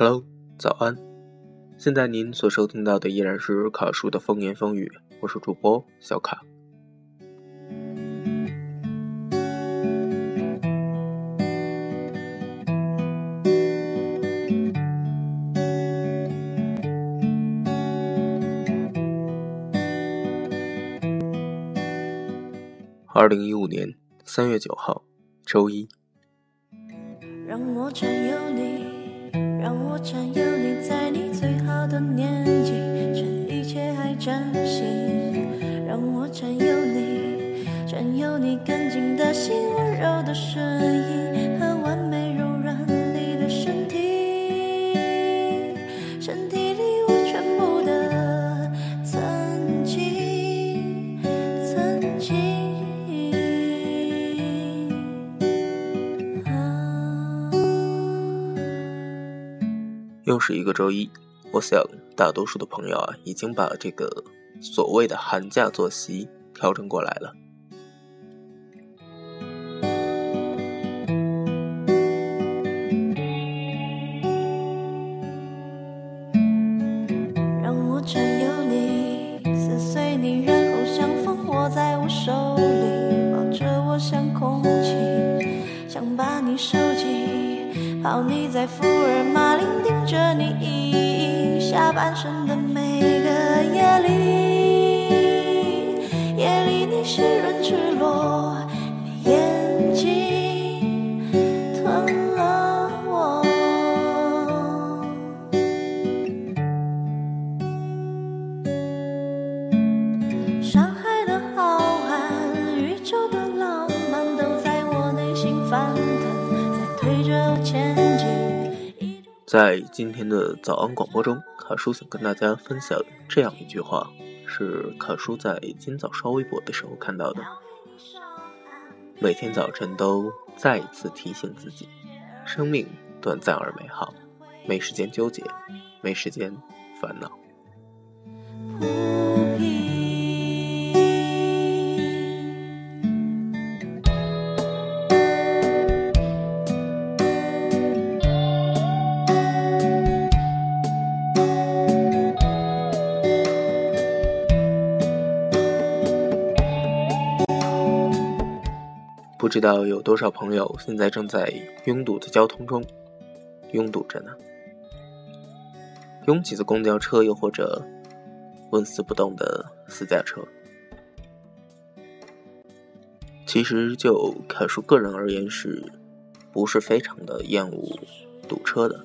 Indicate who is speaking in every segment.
Speaker 1: Hello，早安！现在您所收听到的依然是卡叔的风言风语，我是主播小卡。二零一五年三月九号，周一。让我占有你，让我占有你，在你最好的年纪，趁一切还崭新。让我占有你，占有你干净的心，温柔的声音又是一个周一，我想大多数的朋友啊，已经把这个所谓的寒假作息调整过来了。让我你在福尔马林，盯着你下半身的每个夜里，夜里你湿润赤裸。在今天的早安广播中，卡叔想跟大家分享这样一句话，是卡叔在今早刷微博的时候看到的。每天早晨都再一次提醒自己，生命短暂而美好，没时间纠结，没时间烦恼。不知道有多少朋友现在正在拥堵的交通中拥堵着呢？拥挤的公交车，又或者纹丝不动的私家车。其实就凯叔个人而言，是不是非常的厌恶堵车的？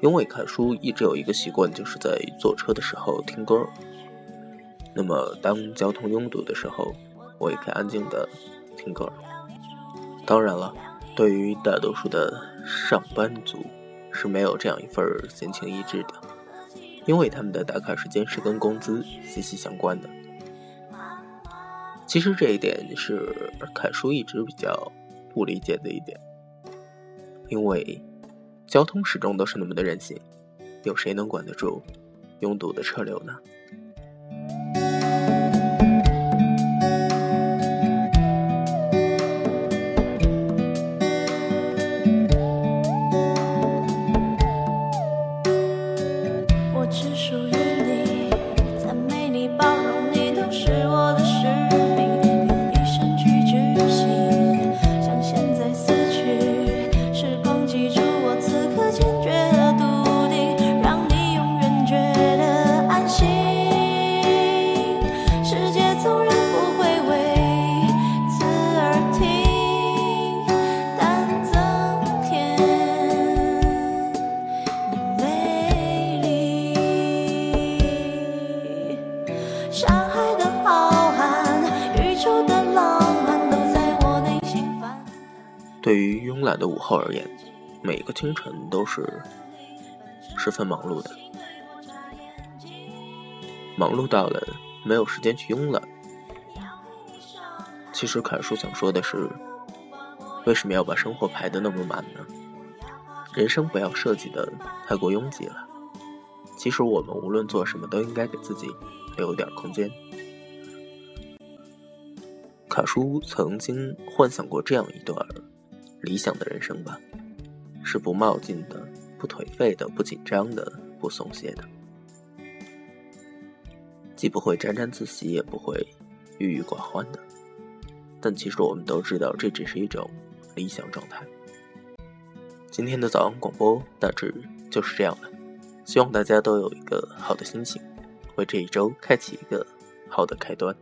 Speaker 1: 因为凯叔一直有一个习惯，就是在坐车的时候听歌。那么当交通拥堵的时候，我也可以安静的听歌。当然了，对于大多数的上班族是没有这样一份闲情逸致的，因为他们的打卡时间是跟工资息息相关的。其实这一点是凯叔一直比较不理解的一点，因为交通始终都是那么的任性，有谁能管得住拥堵的车流呢？对于慵懒的午后而言，每个清晨都是十分忙碌的。忙碌到了没有时间去慵懒。其实凯叔想说的是，为什么要把生活排得那么满呢？人生不要设计的太过拥挤了。其实我们无论做什么，都应该给自己留点空间。卡叔曾经幻想过这样一段。理想的人生吧，
Speaker 2: 是不冒进的、不颓废的、不紧张的、不松懈的，既不会沾沾自喜，也不会郁郁寡欢的。但其实我们都知道，这只是一种理想状态。今天的早安广播大致就是这样了，希望大家都有一个好的心情，为这一周开启一个好的开端。